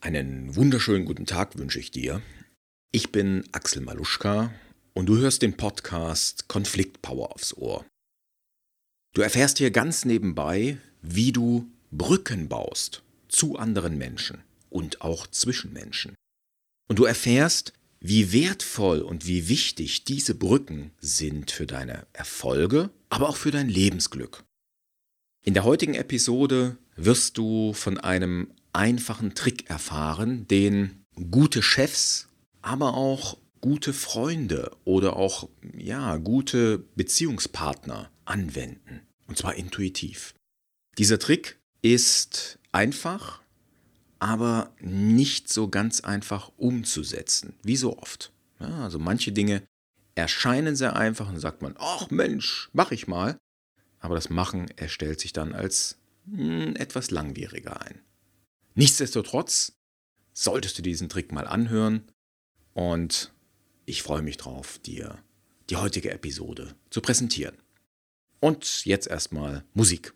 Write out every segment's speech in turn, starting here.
Einen wunderschönen guten Tag wünsche ich dir. Ich bin Axel Maluschka und du hörst den Podcast Konfliktpower aufs Ohr. Du erfährst hier ganz nebenbei, wie du Brücken baust zu anderen Menschen und auch zwischen Menschen. Und du erfährst, wie wertvoll und wie wichtig diese Brücken sind für deine Erfolge, aber auch für dein Lebensglück. In der heutigen Episode wirst du von einem einfachen Trick erfahren, den gute Chefs, aber auch gute Freunde oder auch ja, gute Beziehungspartner anwenden. Und zwar intuitiv. Dieser Trick ist einfach, aber nicht so ganz einfach umzusetzen, wie so oft. Ja, also manche Dinge erscheinen sehr einfach und sagt man, ach Mensch, mach ich mal. Aber das Machen erstellt sich dann als hm, etwas langwieriger ein. Nichtsdestotrotz solltest du diesen Trick mal anhören und ich freue mich drauf, dir die heutige Episode zu präsentieren. Und jetzt erstmal Musik.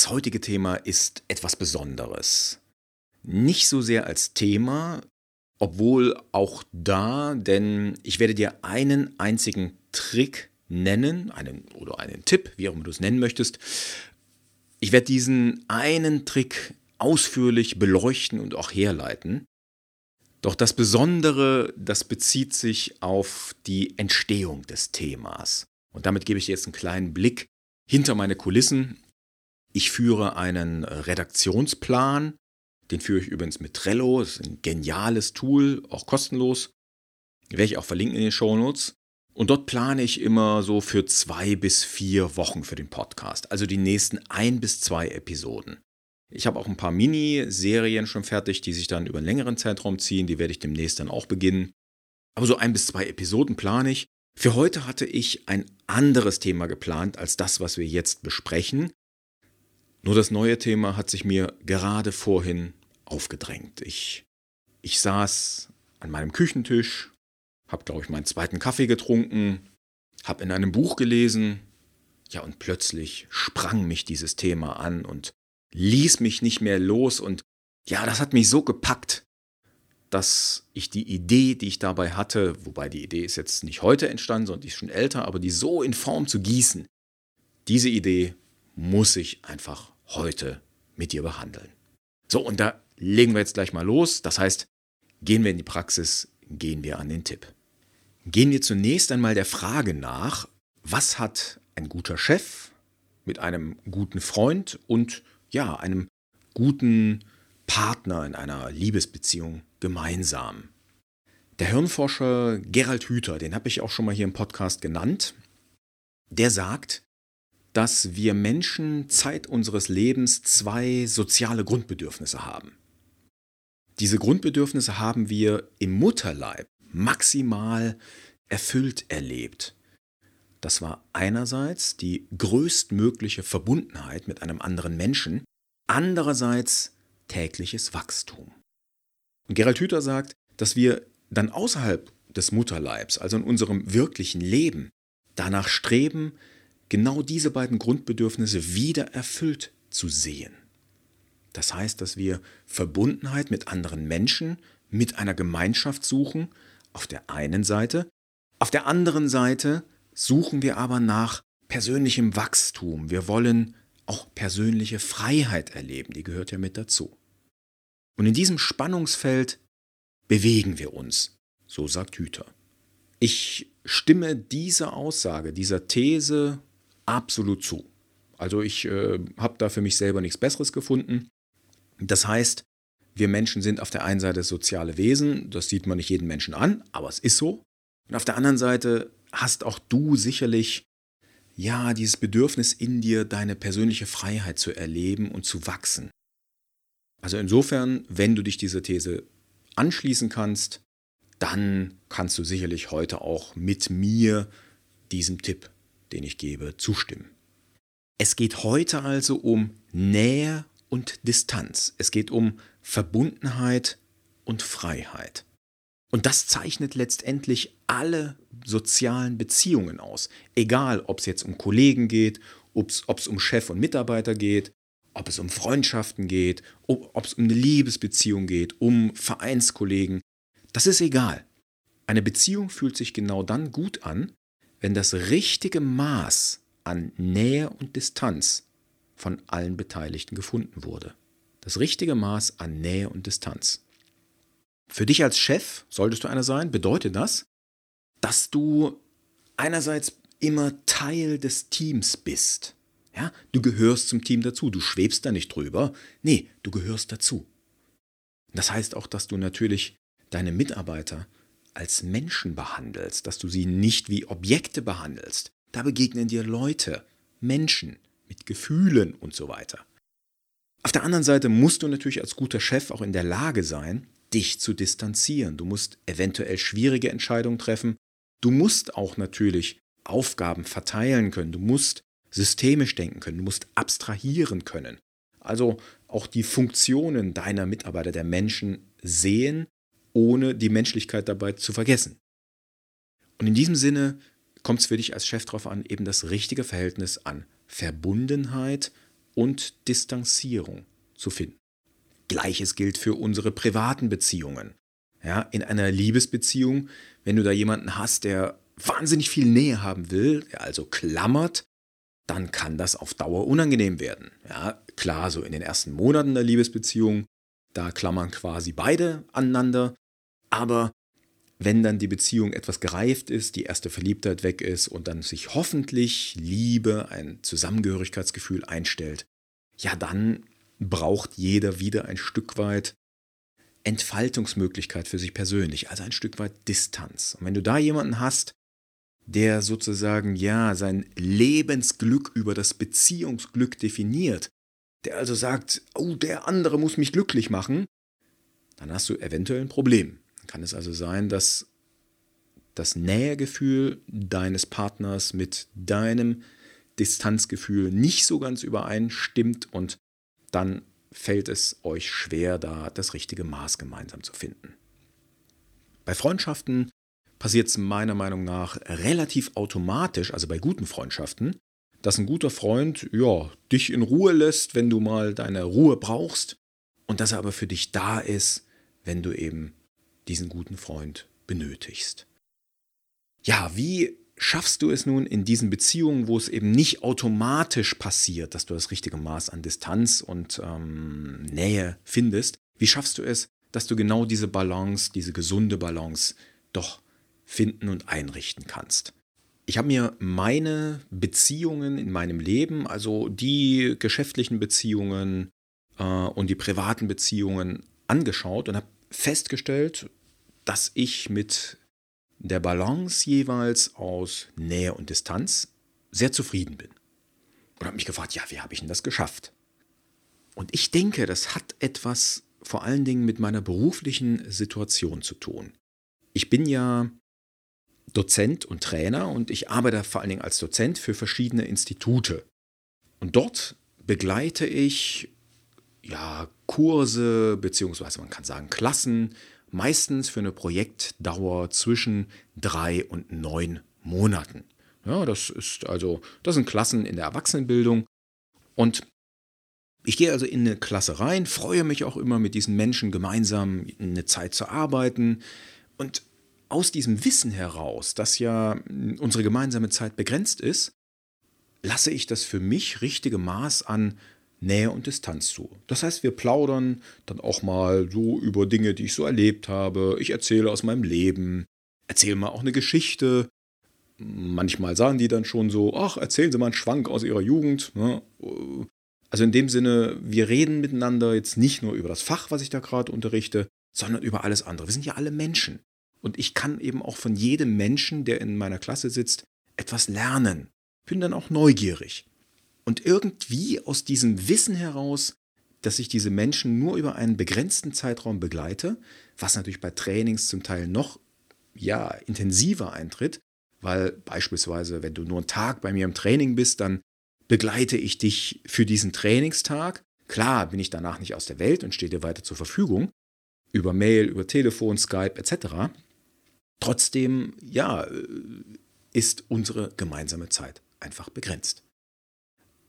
Das heutige Thema ist etwas Besonderes. Nicht so sehr als Thema, obwohl auch da, denn ich werde dir einen einzigen Trick nennen, einen oder einen Tipp, wie auch immer du es nennen möchtest. Ich werde diesen einen Trick ausführlich beleuchten und auch herleiten. Doch das Besondere, das bezieht sich auf die Entstehung des Themas. Und damit gebe ich dir jetzt einen kleinen Blick hinter meine Kulissen ich führe einen Redaktionsplan, den führe ich übrigens mit Trello, das ist ein geniales Tool, auch kostenlos. Werde ich auch verlinken in den Shownotes. Und dort plane ich immer so für zwei bis vier Wochen für den Podcast, also die nächsten ein bis zwei Episoden. Ich habe auch ein paar Miniserien schon fertig, die sich dann über einen längeren Zeitraum ziehen, die werde ich demnächst dann auch beginnen. Aber so ein bis zwei Episoden plane ich. Für heute hatte ich ein anderes Thema geplant als das, was wir jetzt besprechen. Nur das neue Thema hat sich mir gerade vorhin aufgedrängt. Ich, ich saß an meinem Küchentisch, habe, glaube ich, meinen zweiten Kaffee getrunken, habe in einem Buch gelesen, ja, und plötzlich sprang mich dieses Thema an und ließ mich nicht mehr los und ja, das hat mich so gepackt, dass ich die Idee, die ich dabei hatte, wobei die Idee ist jetzt nicht heute entstanden, sondern die ist schon älter, aber die so in Form zu gießen, diese Idee muss ich einfach heute mit dir behandeln. So, und da legen wir jetzt gleich mal los. Das heißt, gehen wir in die Praxis, gehen wir an den Tipp. Gehen wir zunächst einmal der Frage nach, was hat ein guter Chef mit einem guten Freund und ja, einem guten Partner in einer Liebesbeziehung gemeinsam? Der Hirnforscher Gerald Hüther, den habe ich auch schon mal hier im Podcast genannt, der sagt, dass wir Menschen Zeit unseres Lebens zwei soziale Grundbedürfnisse haben. Diese Grundbedürfnisse haben wir im Mutterleib maximal erfüllt erlebt. Das war einerseits die größtmögliche Verbundenheit mit einem anderen Menschen, andererseits tägliches Wachstum. Und Gerald Hüther sagt, dass wir dann außerhalb des Mutterleibs, also in unserem wirklichen Leben, danach streben, genau diese beiden Grundbedürfnisse wieder erfüllt zu sehen. Das heißt, dass wir Verbundenheit mit anderen Menschen, mit einer Gemeinschaft suchen, auf der einen Seite. Auf der anderen Seite suchen wir aber nach persönlichem Wachstum. Wir wollen auch persönliche Freiheit erleben, die gehört ja mit dazu. Und in diesem Spannungsfeld bewegen wir uns, so sagt Hüter. Ich stimme dieser Aussage, dieser These absolut zu. Also ich äh, habe da für mich selber nichts Besseres gefunden. Das heißt, wir Menschen sind auf der einen Seite soziale Wesen, das sieht man nicht jeden Menschen an, aber es ist so. Und auf der anderen Seite hast auch du sicherlich ja dieses Bedürfnis in dir, deine persönliche Freiheit zu erleben und zu wachsen. Also insofern, wenn du dich dieser These anschließen kannst, dann kannst du sicherlich heute auch mit mir diesem Tipp, den ich gebe, zustimmen. Es geht heute also um Nähe und Distanz. Es geht um Verbundenheit und Freiheit. Und das zeichnet letztendlich alle sozialen Beziehungen aus. Egal, ob es jetzt um Kollegen geht, ob es um Chef und Mitarbeiter geht, ob es um Freundschaften geht, ob es um eine Liebesbeziehung geht, um Vereinskollegen. Das ist egal. Eine Beziehung fühlt sich genau dann gut an, wenn das richtige Maß an Nähe und Distanz von allen Beteiligten gefunden wurde. Das richtige Maß an Nähe und Distanz. Für dich als Chef, solltest du einer sein, bedeutet das, dass du einerseits immer Teil des Teams bist. Ja, du gehörst zum Team dazu, du schwebst da nicht drüber. Nee, du gehörst dazu. Das heißt auch, dass du natürlich deine Mitarbeiter als Menschen behandelst, dass du sie nicht wie Objekte behandelst. Da begegnen dir Leute, Menschen mit Gefühlen und so weiter. Auf der anderen Seite musst du natürlich als guter Chef auch in der Lage sein, dich zu distanzieren. Du musst eventuell schwierige Entscheidungen treffen. Du musst auch natürlich Aufgaben verteilen können. Du musst systemisch denken können. Du musst abstrahieren können. Also auch die Funktionen deiner Mitarbeiter, der Menschen sehen, ohne die Menschlichkeit dabei zu vergessen. Und in diesem Sinne kommt es für dich als Chef darauf an, eben das richtige Verhältnis an Verbundenheit und Distanzierung zu finden. Gleiches gilt für unsere privaten Beziehungen. Ja, in einer Liebesbeziehung, wenn du da jemanden hast, der wahnsinnig viel Nähe haben will, der also klammert, dann kann das auf Dauer unangenehm werden. Ja, klar, so in den ersten Monaten der Liebesbeziehung, da klammern quasi beide aneinander, aber wenn dann die Beziehung etwas gereift ist, die erste Verliebtheit weg ist und dann sich hoffentlich Liebe, ein Zusammengehörigkeitsgefühl einstellt, ja dann braucht jeder wieder ein Stück weit Entfaltungsmöglichkeit für sich persönlich, also ein Stück weit Distanz. Und wenn du da jemanden hast, der sozusagen ja sein Lebensglück über das Beziehungsglück definiert, der also sagt, oh, der andere muss mich glücklich machen, dann hast du eventuell ein Problem kann es also sein, dass das Nähegefühl deines Partners mit deinem Distanzgefühl nicht so ganz übereinstimmt und dann fällt es euch schwer, da das richtige Maß gemeinsam zu finden. Bei Freundschaften passiert es meiner Meinung nach relativ automatisch, also bei guten Freundschaften, dass ein guter Freund ja, dich in Ruhe lässt, wenn du mal deine Ruhe brauchst und dass er aber für dich da ist, wenn du eben diesen guten Freund benötigst. Ja, wie schaffst du es nun in diesen Beziehungen, wo es eben nicht automatisch passiert, dass du das richtige Maß an Distanz und ähm, Nähe findest? Wie schaffst du es, dass du genau diese Balance, diese gesunde Balance doch finden und einrichten kannst? Ich habe mir meine Beziehungen in meinem Leben, also die geschäftlichen Beziehungen äh, und die privaten Beziehungen angeschaut und habe festgestellt, dass ich mit der Balance jeweils aus Nähe und Distanz sehr zufrieden bin. Und habe mich gefragt, ja, wie habe ich denn das geschafft? Und ich denke, das hat etwas vor allen Dingen mit meiner beruflichen Situation zu tun. Ich bin ja Dozent und Trainer und ich arbeite vor allen Dingen als Dozent für verschiedene Institute. Und dort begleite ich ja, Kurse, beziehungsweise man kann sagen Klassen, meistens für eine Projektdauer zwischen drei und neun Monaten. Ja, das ist also, das sind Klassen in der Erwachsenenbildung. Und ich gehe also in eine Klasse rein, freue mich auch immer mit diesen Menschen gemeinsam eine Zeit zu arbeiten. Und aus diesem Wissen heraus, dass ja unsere gemeinsame Zeit begrenzt ist, lasse ich das für mich richtige Maß an Nähe und Distanz zu. Das heißt, wir plaudern dann auch mal so über Dinge, die ich so erlebt habe. Ich erzähle aus meinem Leben, erzähle mal auch eine Geschichte. manchmal sagen die dann schon so, ach, erzählen Sie mal einen Schwank aus Ihrer Jugend. Ne? Also in dem Sinne, wir reden miteinander jetzt nicht nur über das Fach, was ich da gerade unterrichte, sondern über alles andere. Wir sind ja alle Menschen. Und ich kann eben auch von jedem Menschen, der in meiner Klasse sitzt, etwas lernen. Bin dann auch neugierig. Und irgendwie aus diesem Wissen heraus, dass ich diese Menschen nur über einen begrenzten Zeitraum begleite, was natürlich bei Trainings zum Teil noch ja, intensiver eintritt, weil beispielsweise, wenn du nur einen Tag bei mir im Training bist, dann begleite ich dich für diesen Trainingstag. Klar bin ich danach nicht aus der Welt und stehe dir weiter zur Verfügung, über Mail, über Telefon, Skype etc. Trotzdem, ja, ist unsere gemeinsame Zeit einfach begrenzt.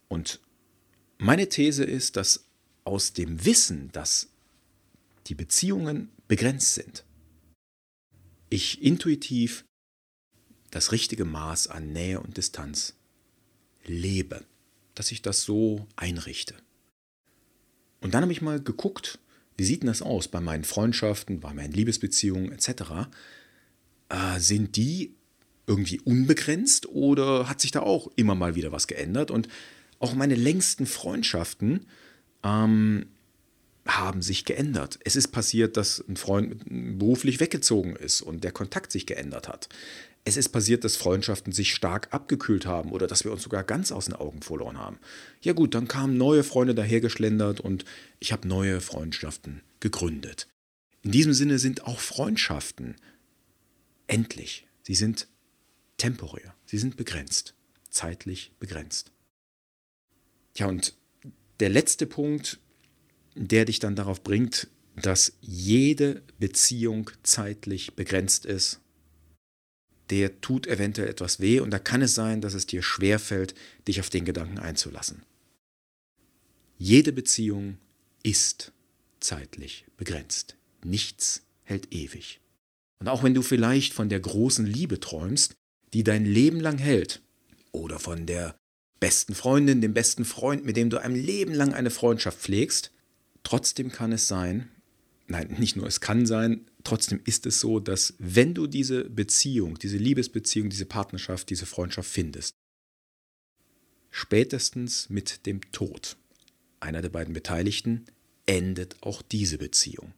Und meine These ist, dass aus dem Wissen, dass die Beziehungen begrenzt sind, ich intuitiv das richtige Maß an Nähe und Distanz lebe, dass ich das so einrichte. Und dann habe ich mal geguckt, wie sieht denn das aus bei meinen Freundschaften, bei meinen Liebesbeziehungen etc. Äh, sind die irgendwie unbegrenzt oder hat sich da auch immer mal wieder was geändert? Und auch meine längsten Freundschaften ähm, haben sich geändert. Es ist passiert, dass ein Freund beruflich weggezogen ist und der Kontakt sich geändert hat. Es ist passiert, dass Freundschaften sich stark abgekühlt haben oder dass wir uns sogar ganz aus den Augen verloren haben. Ja gut, dann kamen neue Freunde dahergeschlendert und ich habe neue Freundschaften gegründet. In diesem Sinne sind auch Freundschaften endlich. Sie sind temporär, sie sind begrenzt, zeitlich begrenzt. Ja, und der letzte Punkt, der dich dann darauf bringt, dass jede Beziehung zeitlich begrenzt ist der tut eventuell etwas weh und da kann es sein, dass es dir schwerfällt, dich auf den Gedanken einzulassen. Jede Beziehung ist zeitlich begrenzt. Nichts hält ewig. Und auch wenn du vielleicht von der großen Liebe träumst, die dein Leben lang hält, oder von der besten Freundin, dem besten Freund, mit dem du ein Leben lang eine Freundschaft pflegst, trotzdem kann es sein, nein, nicht nur es kann sein, trotzdem ist es so, dass wenn du diese Beziehung, diese Liebesbeziehung, diese Partnerschaft, diese Freundschaft findest, spätestens mit dem Tod einer der beiden Beteiligten endet auch diese Beziehung.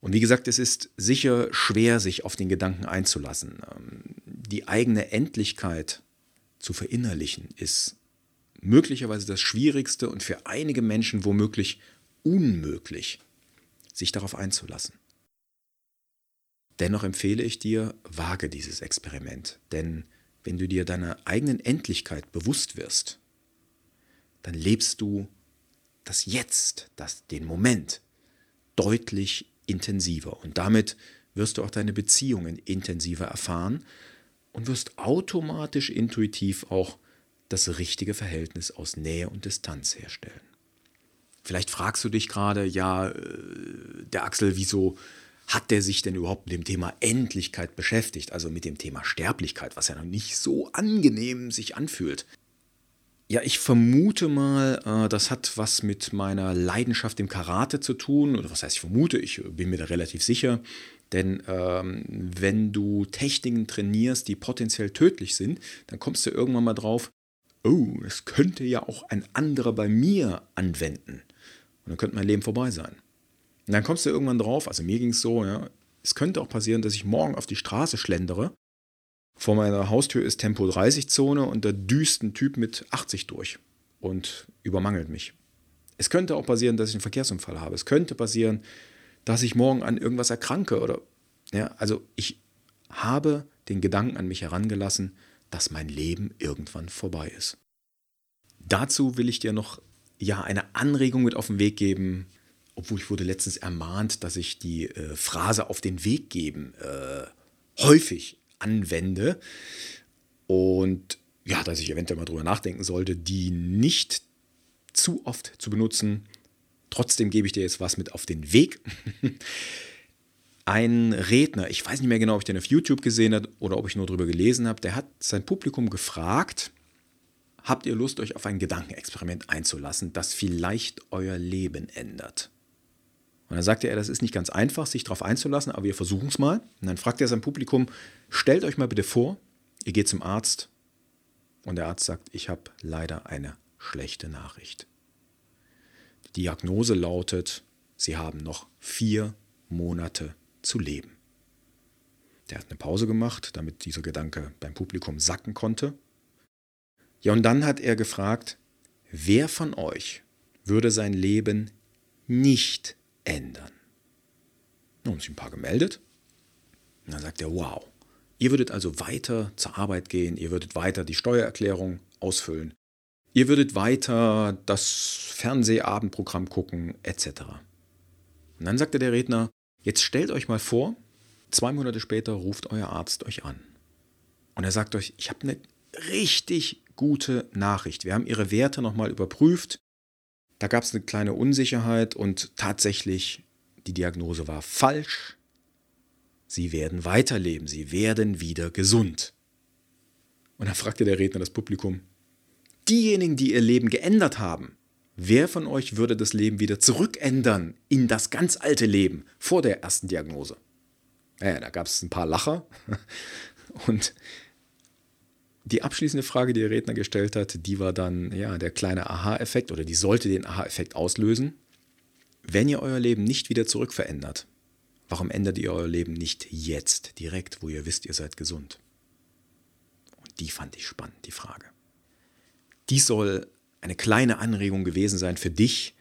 Und wie gesagt, es ist sicher schwer, sich auf den Gedanken einzulassen. Ähm, die eigene Endlichkeit zu verinnerlichen ist möglicherweise das Schwierigste und für einige Menschen womöglich unmöglich, sich darauf einzulassen. Dennoch empfehle ich dir, wage dieses Experiment, denn wenn du dir deiner eigenen Endlichkeit bewusst wirst, dann lebst du das Jetzt, das, den Moment deutlich intensiver und damit wirst du auch deine Beziehungen intensiver erfahren und wirst automatisch intuitiv auch das richtige Verhältnis aus Nähe und Distanz herstellen. Vielleicht fragst du dich gerade, ja, äh, der Axel, wieso hat der sich denn überhaupt mit dem Thema Endlichkeit beschäftigt, also mit dem Thema Sterblichkeit, was ja noch nicht so angenehm sich anfühlt? Ja, ich vermute mal, äh, das hat was mit meiner Leidenschaft im Karate zu tun. Oder was heißt ich vermute? Ich bin mir da relativ sicher. Denn ähm, wenn du Techniken trainierst, die potenziell tödlich sind, dann kommst du irgendwann mal drauf, oh, das könnte ja auch ein anderer bei mir anwenden. Und dann könnte mein Leben vorbei sein. Und dann kommst du irgendwann drauf, also mir ging es so, ja, es könnte auch passieren, dass ich morgen auf die Straße schlendere. Vor meiner Haustür ist Tempo 30 Zone und da düst ein Typ mit 80 durch und übermangelt mich. Es könnte auch passieren, dass ich einen Verkehrsunfall habe. Es könnte passieren, dass ich morgen an irgendwas erkranke oder ja, also ich habe den Gedanken an mich herangelassen, dass mein Leben irgendwann vorbei ist. Dazu will ich dir noch ja eine Anregung mit auf den Weg geben, obwohl ich wurde letztens ermahnt, dass ich die äh, Phrase auf den Weg geben äh, häufig anwende und ja, dass ich eventuell mal drüber nachdenken sollte, die nicht zu oft zu benutzen. Trotzdem gebe ich dir jetzt was mit auf den Weg. Ein Redner, ich weiß nicht mehr genau, ob ich den auf YouTube gesehen habe oder ob ich nur darüber gelesen habe, der hat sein Publikum gefragt, habt ihr Lust, euch auf ein Gedankenexperiment einzulassen, das vielleicht euer Leben ändert? Und dann sagte er, das ist nicht ganz einfach, sich darauf einzulassen, aber wir versuchen es mal. Und dann fragt er sein Publikum, stellt euch mal bitte vor, Ihr geht zum Arzt und der Arzt sagt, ich habe leider eine schlechte Nachricht. Die Diagnose lautet, Sie haben noch vier Monate zu leben. Der hat eine Pause gemacht, damit dieser Gedanke beim Publikum sacken konnte. Ja, und dann hat er gefragt, wer von euch würde sein Leben nicht ändern? Nun haben sich ein paar gemeldet. Und dann sagt er, wow, ihr würdet also weiter zur Arbeit gehen, ihr würdet weiter die Steuererklärung ausfüllen, ihr würdet weiter das Fernsehabendprogramm gucken, etc. Und dann sagte der Redner, jetzt stellt euch mal vor, zwei Monate später ruft euer Arzt euch an. Und er sagt euch, ich habe eine richtig gute Nachricht. Wir haben ihre Werte nochmal überprüft. Da gab es eine kleine Unsicherheit und tatsächlich, die Diagnose war falsch. Sie werden weiterleben, sie werden wieder gesund. Und dann fragte der Redner das Publikum, diejenigen, die ihr Leben geändert haben, wer von euch würde das Leben wieder zurückändern in das ganz alte Leben vor der ersten Diagnose? Naja, da gab es ein paar Lacher und die abschließende Frage, die der Redner gestellt hat, die war dann ja der kleine Aha-Effekt oder die sollte den Aha-Effekt auslösen. Wenn ihr euer Leben nicht wieder zurückverändert, warum ändert ihr euer Leben nicht jetzt, direkt, wo ihr wisst, ihr seid gesund? Und die fand ich spannend, die Frage. Dies soll eine kleine Anregung gewesen sein für dich,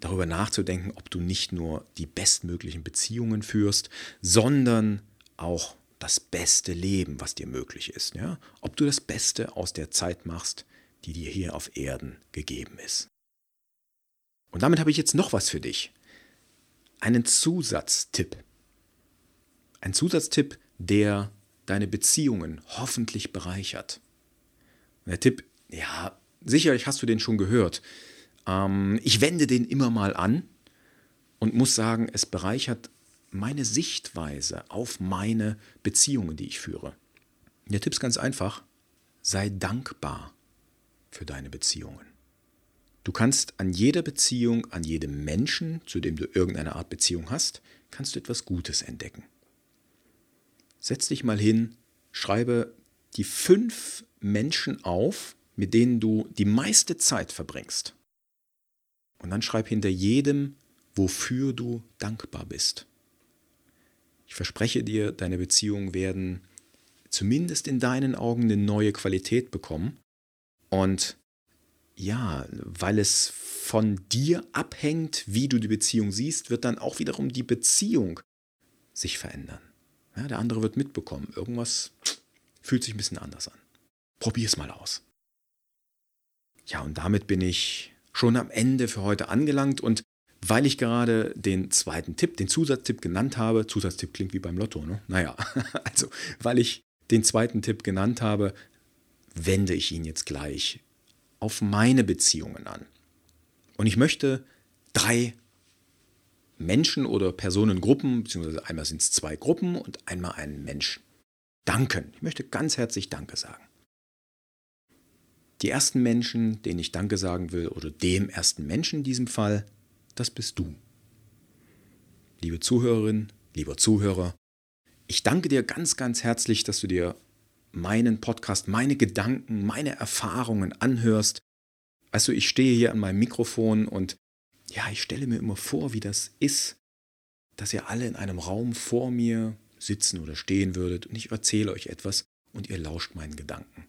darüber nachzudenken, ob du nicht nur die bestmöglichen Beziehungen führst, sondern auch das beste Leben, was dir möglich ist. Ja? Ob du das Beste aus der Zeit machst, die dir hier auf Erden gegeben ist. Und damit habe ich jetzt noch was für dich. Einen Zusatztipp. Ein Zusatztipp, der deine Beziehungen hoffentlich bereichert. Und der Tipp, ja, sicherlich hast du den schon gehört. Ähm, ich wende den immer mal an und muss sagen, es bereichert meine Sichtweise auf meine Beziehungen, die ich führe. Der Tipp ist ganz einfach, sei dankbar für deine Beziehungen. Du kannst an jeder Beziehung, an jedem Menschen, zu dem du irgendeine Art Beziehung hast, kannst du etwas Gutes entdecken. Setz dich mal hin, schreibe die fünf Menschen auf, mit denen du die meiste Zeit verbringst. Und dann schreib hinter jedem, wofür du dankbar bist. Ich verspreche dir, deine Beziehungen werden zumindest in deinen Augen eine neue Qualität bekommen. Und ja, weil es von dir abhängt, wie du die Beziehung siehst, wird dann auch wiederum die Beziehung sich verändern. Ja, der andere wird mitbekommen, irgendwas fühlt sich ein bisschen anders an. Probier es mal aus. Ja, und damit bin ich schon am Ende für heute angelangt und weil ich gerade den zweiten Tipp, den Zusatztipp genannt habe, Zusatztipp klingt wie beim Lotto, ne? Naja, also weil ich den zweiten Tipp genannt habe, wende ich ihn jetzt gleich auf meine Beziehungen an. Und ich möchte drei Menschen oder Personengruppen, beziehungsweise einmal sind es zwei Gruppen und einmal einen Mensch, danken. Ich möchte ganz herzlich Danke sagen. Die ersten Menschen, denen ich Danke sagen will, oder dem ersten Menschen in diesem Fall, das bist du. Liebe Zuhörerin, lieber Zuhörer, ich danke dir ganz, ganz herzlich, dass du dir meinen Podcast, meine Gedanken, meine Erfahrungen anhörst. Also ich stehe hier an meinem Mikrofon und ja, ich stelle mir immer vor, wie das ist, dass ihr alle in einem Raum vor mir sitzen oder stehen würdet und ich erzähle euch etwas und ihr lauscht meinen Gedanken.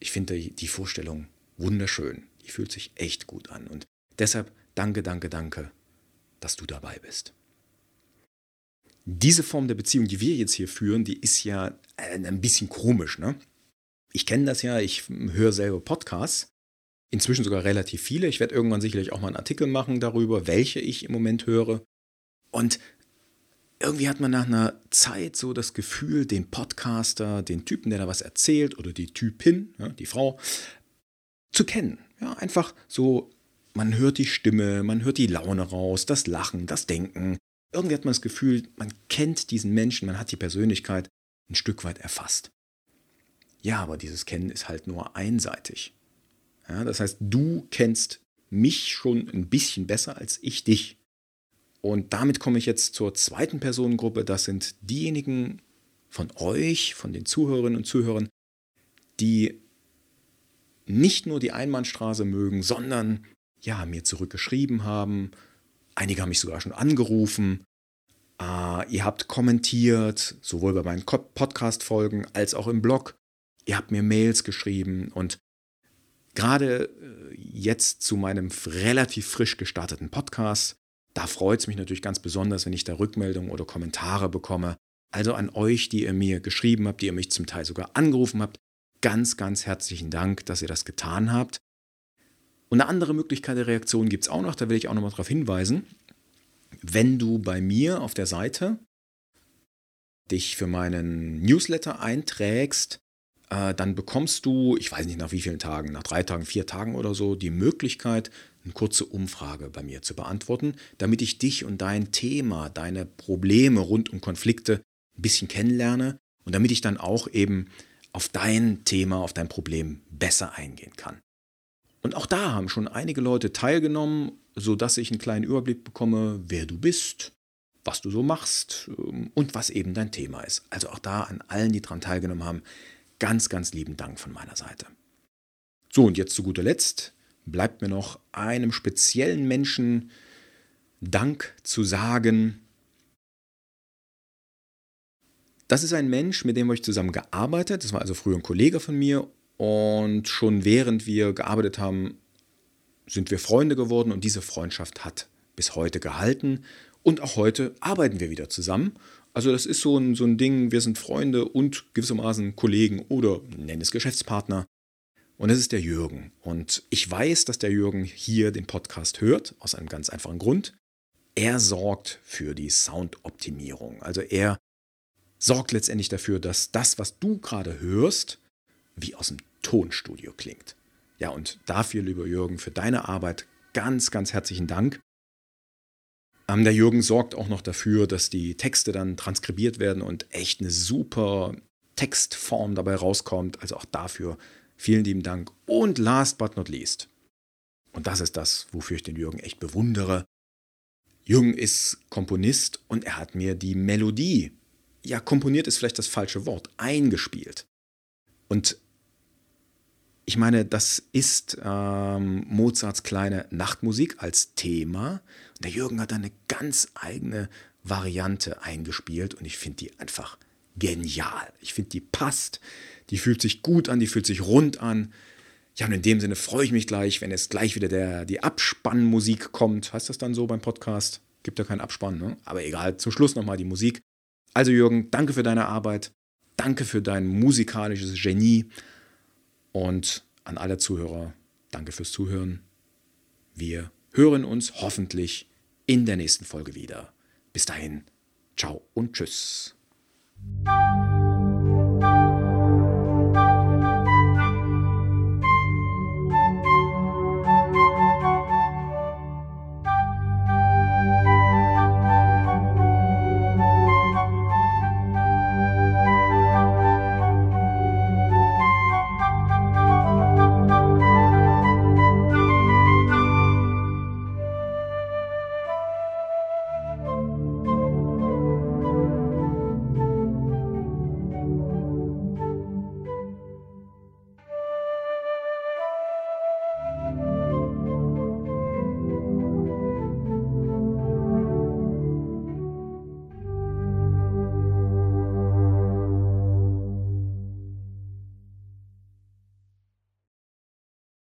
Ich finde die Vorstellung wunderschön. Die fühlt sich echt gut an und deshalb danke, danke, danke, dass du dabei bist. Diese Form der Beziehung, die wir jetzt hier führen, die ist ja ein bisschen komisch. Ne? Ich kenne das ja, ich höre selber Podcasts, inzwischen sogar relativ viele. Ich werde irgendwann sicherlich auch mal einen Artikel machen darüber, welche ich im Moment höre. Und irgendwie hat man nach einer Zeit so das Gefühl, den Podcaster, den Typen, der da was erzählt, oder die Typin, ja, die Frau, zu kennen. Ja, einfach so man hört die Stimme, man hört die Laune raus, das Lachen, das Denken. Irgendwie hat man das Gefühl, man kennt diesen Menschen, man hat die Persönlichkeit ein Stück weit erfasst. Ja, aber dieses Kennen ist halt nur einseitig. Ja, das heißt, du kennst mich schon ein bisschen besser als ich dich. Und damit komme ich jetzt zur zweiten Personengruppe. Das sind diejenigen von euch, von den Zuhörerinnen und Zuhörern, die nicht nur die Einbahnstraße mögen, sondern ja, mir zurückgeschrieben haben. Einige haben mich sogar schon angerufen. Äh, ihr habt kommentiert, sowohl bei meinen Podcast-Folgen als auch im Blog. Ihr habt mir Mails geschrieben und gerade äh, jetzt zu meinem relativ frisch gestarteten Podcast, da freut es mich natürlich ganz besonders, wenn ich da Rückmeldungen oder Kommentare bekomme. Also an euch, die ihr mir geschrieben habt, die ihr mich zum Teil sogar angerufen habt, ganz, ganz herzlichen Dank, dass ihr das getan habt. Und eine andere Möglichkeit der Reaktion gibt es auch noch, da will ich auch noch mal darauf hinweisen. Wenn du bei mir auf der Seite dich für meinen Newsletter einträgst, äh, dann bekommst du, ich weiß nicht nach wie vielen Tagen, nach drei Tagen, vier Tagen oder so, die Möglichkeit, eine kurze Umfrage bei mir zu beantworten, damit ich dich und dein Thema, deine Probleme rund um Konflikte ein bisschen kennenlerne und damit ich dann auch eben auf dein Thema, auf dein Problem besser eingehen kann. Und auch da haben schon einige Leute teilgenommen, sodass ich einen kleinen Überblick bekomme, wer du bist, was du so machst ähm, und was eben dein Thema ist. Also auch da an allen, die daran teilgenommen haben, ganz, ganz lieben Dank von meiner Seite. So, und jetzt zu guter Letzt bleibt mir noch einem speziellen Menschen Dank zu sagen, Das ist ein Mensch, mit dem habe ich zusammen gearbeitet. Das war also früher ein Kollege von mir. Und schon während wir gearbeitet haben, sind wir Freunde geworden. Und diese Freundschaft hat bis heute gehalten. Und auch heute arbeiten wir wieder zusammen. Also das ist so ein, so ein Ding, wir sind Freunde und gewissermaßen Kollegen oder nennen es Geschäftspartner. Und das ist der Jürgen. Und ich weiß, dass der Jürgen hier den Podcast hört, aus einem ganz einfachen Grund. Er sorgt für die Soundoptimierung. Also er sorgt letztendlich dafür, dass das, was du gerade hörst, wie aus dem Tonstudio klingt. Ja, und dafür, lieber Jürgen, für deine Arbeit ganz, ganz herzlichen Dank. Ähm, der Jürgen sorgt auch noch dafür, dass die Texte dann transkribiert werden und echt eine super Textform dabei rauskommt. Also auch dafür vielen lieben Dank. Und last but not least, und das ist das, wofür ich den Jürgen echt bewundere. Jürgen ist Komponist und er hat mir die Melodie ja, komponiert ist vielleicht das falsche Wort, eingespielt. Und ich meine, das ist ähm, Mozarts kleine Nachtmusik als Thema. Der Jürgen hat da eine ganz eigene Variante eingespielt und ich finde die einfach genial. Ich finde, die passt, die fühlt sich gut an, die fühlt sich rund an. Ja, und in dem Sinne freue ich mich gleich, wenn jetzt gleich wieder der, die Abspannmusik kommt. Heißt das dann so beim Podcast? Gibt ja keinen Abspann, ne? Aber egal, zum Schluss nochmal die Musik. Also Jürgen, danke für deine Arbeit, danke für dein musikalisches Genie und an alle Zuhörer, danke fürs Zuhören. Wir hören uns hoffentlich in der nächsten Folge wieder. Bis dahin, ciao und tschüss.